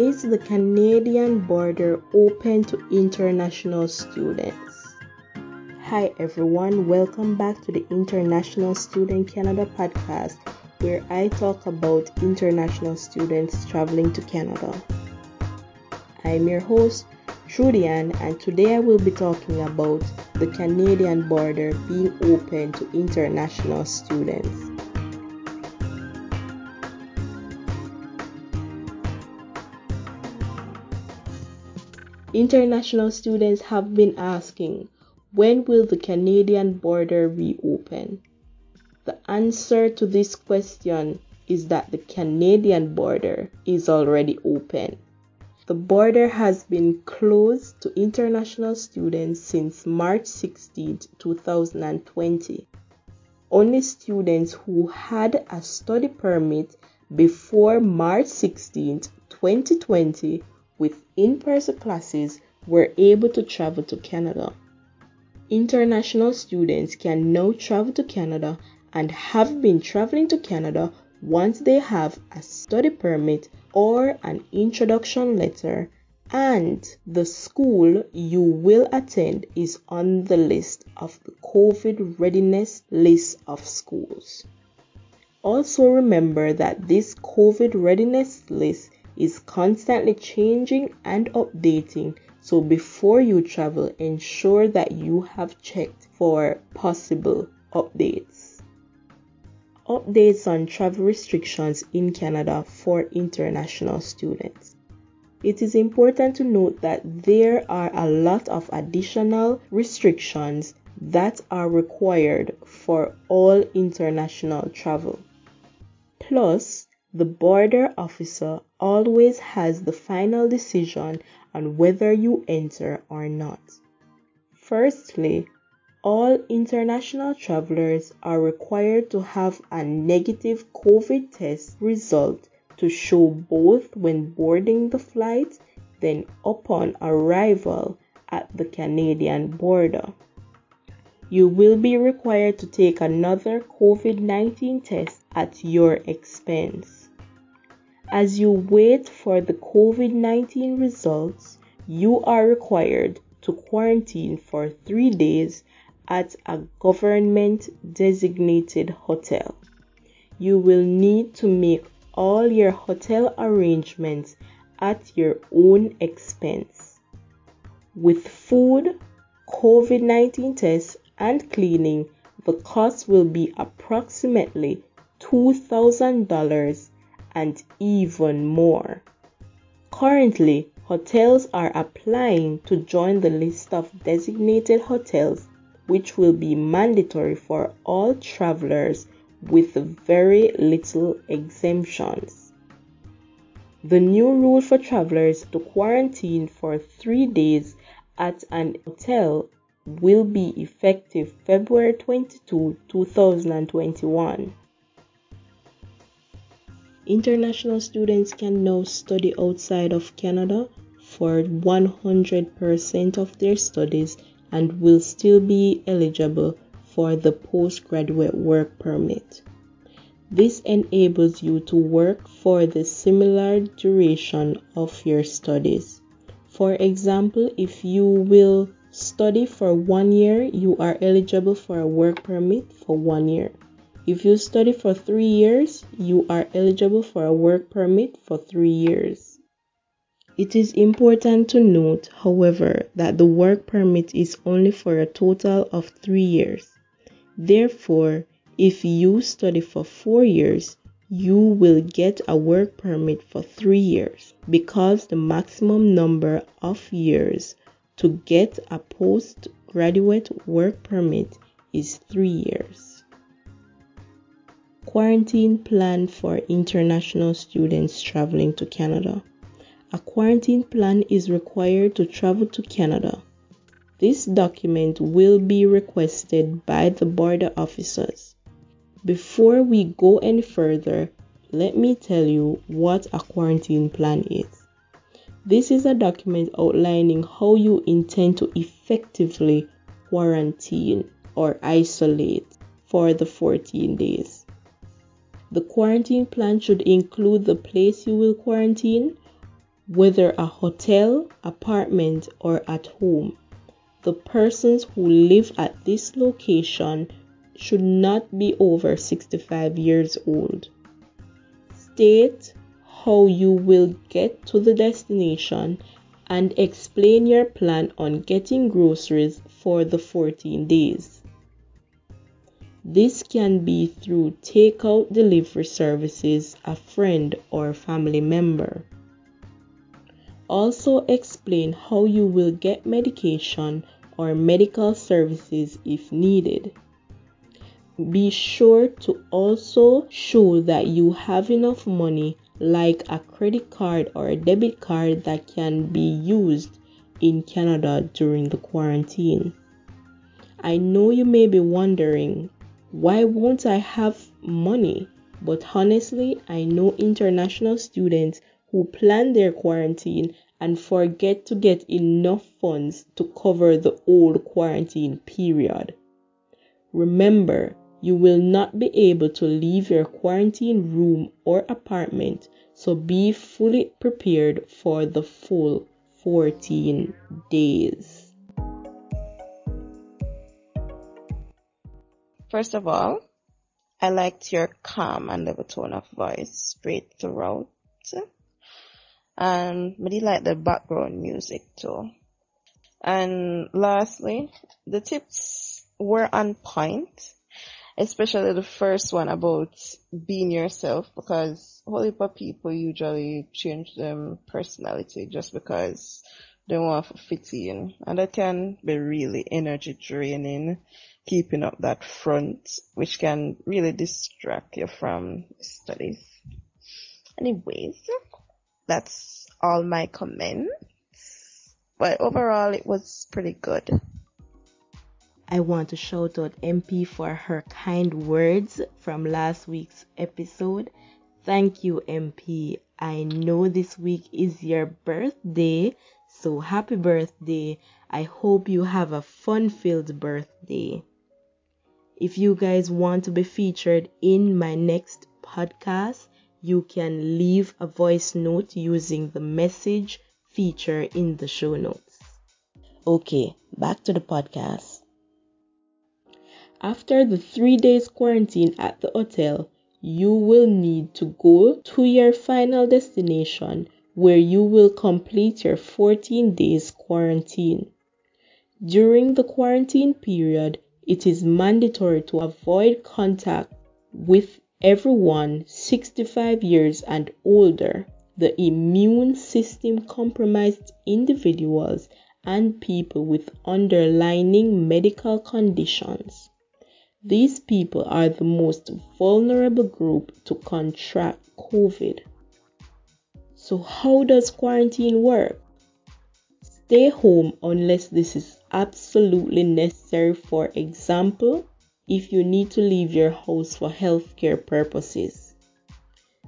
Is the Canadian border open to international students? Hi everyone, welcome back to the International Student Canada podcast where I talk about international students traveling to Canada. I'm your host, Trudian, and today I will be talking about the Canadian border being open to international students. International students have been asking, when will the Canadian border reopen? The answer to this question is that the Canadian border is already open. The border has been closed to international students since March 16, 2020. Only students who had a study permit before March 16, 2020 with in-person classes were able to travel to Canada. International students can now travel to Canada and have been traveling to Canada once they have a study permit or an introduction letter and the school you will attend is on the list of the COVID readiness list of schools. Also remember that this COVID readiness list is constantly changing and updating. So before you travel, ensure that you have checked for possible updates. Updates on travel restrictions in Canada for international students. It is important to note that there are a lot of additional restrictions that are required for all international travel. Plus, the border officer always has the final decision on whether you enter or not. Firstly, all international travelers are required to have a negative COVID test result to show both when boarding the flight, then upon arrival at the Canadian border. You will be required to take another COVID 19 test at your expense. As you wait for the COVID 19 results, you are required to quarantine for three days at a government designated hotel. You will need to make all your hotel arrangements at your own expense. With food, COVID 19 tests, and cleaning, the cost will be approximately $2,000 and even more. Currently, hotels are applying to join the list of designated hotels, which will be mandatory for all travelers with very little exemptions. The new rule for travelers to quarantine for three days at an hotel will be effective February 22, 2021. International students can now study outside of Canada for 100% of their studies and will still be eligible for the postgraduate work permit. This enables you to work for the similar duration of your studies. For example, if you will study for one year, you are eligible for a work permit for one year. If you study for three years, you are eligible for a work permit for three years. It is important to note, however, that the work permit is only for a total of three years. Therefore, if you study for four years, you will get a work permit for three years because the maximum number of years to get a postgraduate work permit is three years. Quarantine plan for international students traveling to Canada. A quarantine plan is required to travel to Canada. This document will be requested by the border officers. Before we go any further, let me tell you what a quarantine plan is. This is a document outlining how you intend to effectively quarantine or isolate for the 14 days. The quarantine plan should include the place you will quarantine, whether a hotel, apartment, or at home. The persons who live at this location should not be over 65 years old. State how you will get to the destination and explain your plan on getting groceries for the 14 days. This can be through takeout delivery services, a friend or family member. Also, explain how you will get medication or medical services if needed. Be sure to also show that you have enough money, like a credit card or a debit card, that can be used in Canada during the quarantine. I know you may be wondering why won't I have money? But honestly, I know international students who plan their quarantine and forget to get enough funds to cover the old quarantine period. Remember, you will not be able to leave your quarantine room or apartment, so be fully prepared for the full 14 days. First of all, I liked your calm and level tone of voice straight throughout. And really like the background music too. And lastly, the tips were on point, especially the first one about being yourself because of people usually change their personality just because they want to fit in. And that can be really energy draining keeping up that front, which can really distract you from studies. Anyways, that's all my comments. But overall, it was pretty good. I want to shout out MP for her kind words from last week's episode. Thank you, MP. I know this week is your birthday, so happy birthday. I hope you have a fun filled birthday. If you guys want to be featured in my next podcast, you can leave a voice note using the message feature in the show notes. Okay, back to the podcast. After the three days quarantine at the hotel, you will need to go to your final destination where you will complete your 14 days quarantine. During the quarantine period, it is mandatory to avoid contact with everyone 65 years and older, the immune system compromised individuals, and people with underlying medical conditions. These people are the most vulnerable group to contract COVID. So, how does quarantine work? Stay home unless this is absolutely necessary. For example, if you need to leave your house for healthcare purposes.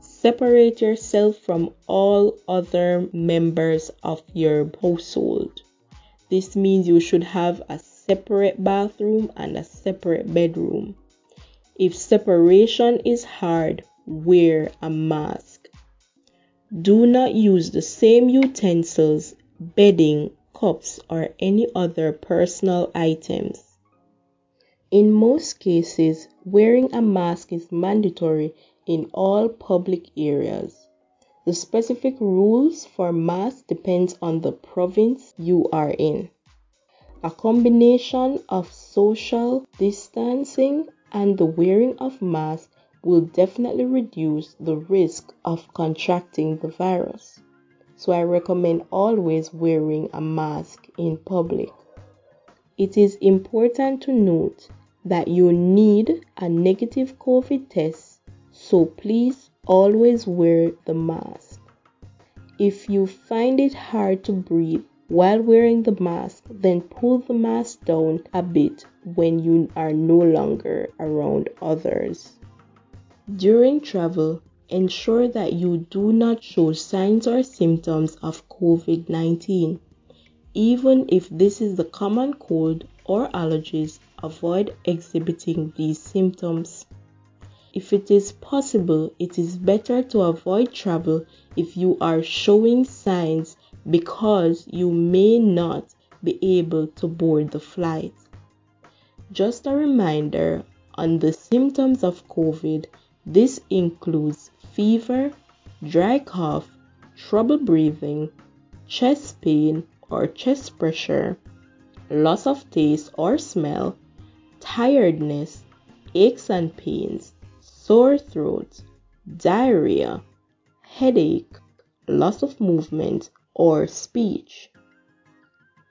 Separate yourself from all other members of your household. This means you should have a separate bathroom and a separate bedroom. If separation is hard, wear a mask. Do not use the same utensils bedding, cups, or any other personal items. In most cases, wearing a mask is mandatory in all public areas. The specific rules for masks depends on the province you are in. A combination of social distancing and the wearing of masks will definitely reduce the risk of contracting the virus so I recommend always wearing a mask in public. It is important to note that you need a negative COVID test, so please always wear the mask. If you find it hard to breathe while wearing the mask, then pull the mask down a bit when you are no longer around others. During travel, ensure that you do not show signs or symptoms of COVID 19. Even if this is the common cold or allergies, avoid exhibiting these symptoms. If it is possible, it is better to avoid travel if you are showing signs because you may not be able to board the flight. Just a reminder on the symptoms of COVID this includes fever, dry cough, trouble breathing, chest pain or chest pressure, loss of taste or smell, tiredness, aches and pains, sore throat, diarrhea, headache, loss of movement, or speech.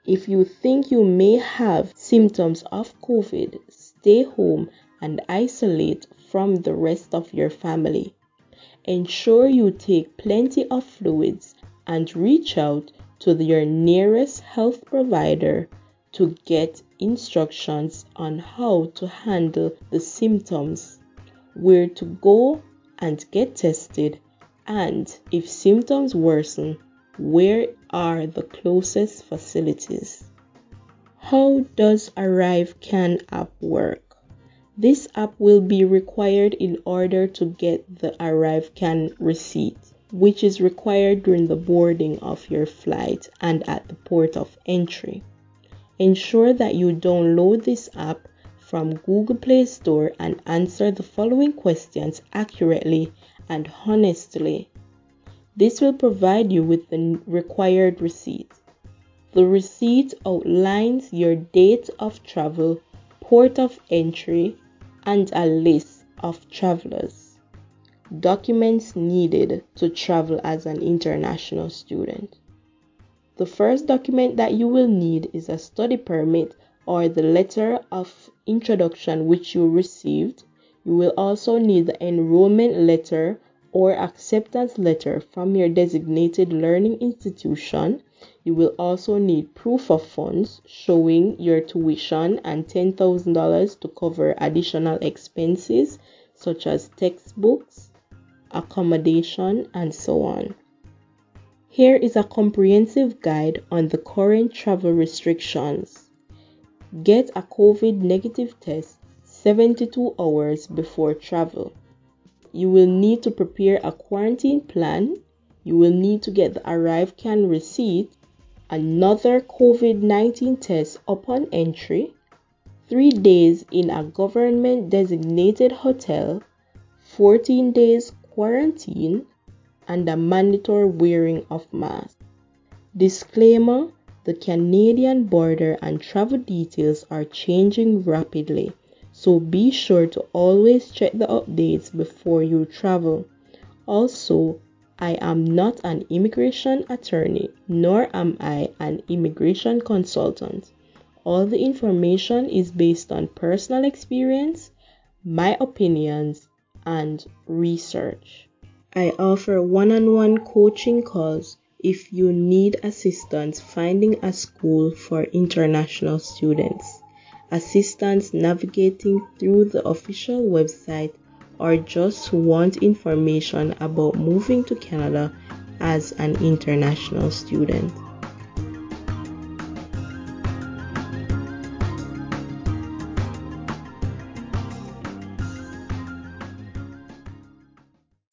If you think you may have symptoms of COVID, stay home and isolate from the rest of your family. Ensure you take plenty of fluids and reach out to your nearest health provider to get instructions on how to handle the symptoms, where to go and get tested, and if symptoms worsen, where are the closest facilities? How does ArriveCan app work? This app will be required in order to get the ArriveCan receipt, which is required during the boarding of your flight and at the port of entry. Ensure that you download this app from Google Play Store and answer the following questions accurately and honestly. This will provide you with the required receipt. The receipt outlines your date of travel, port of entry, and a list of travelers. Documents needed to travel as an international student. The first document that you will need is a study permit or the letter of introduction which you received. You will also need the enrollment letter or acceptance letter from your designated learning institution. You will also need proof of funds showing your tuition and $10,000 to cover additional expenses such as textbooks, accommodation, and so on. Here is a comprehensive guide on the current travel restrictions. Get a COVID negative test 72 hours before travel. You will need to prepare a quarantine plan. You will need to get the ArriveCan receipt, another COVID 19 test upon entry, three days in a government designated hotel, 14 days quarantine, and a mandatory wearing of mask. Disclaimer the Canadian border and travel details are changing rapidly so be sure to always check the updates before you travel. Also, I am not an immigration attorney, nor am I an immigration consultant. All the information is based on personal experience, my opinions, and research. I offer one on one coaching calls if you need assistance finding a school for international students assistance navigating through the official website, or just want information about moving to Canada as an international student.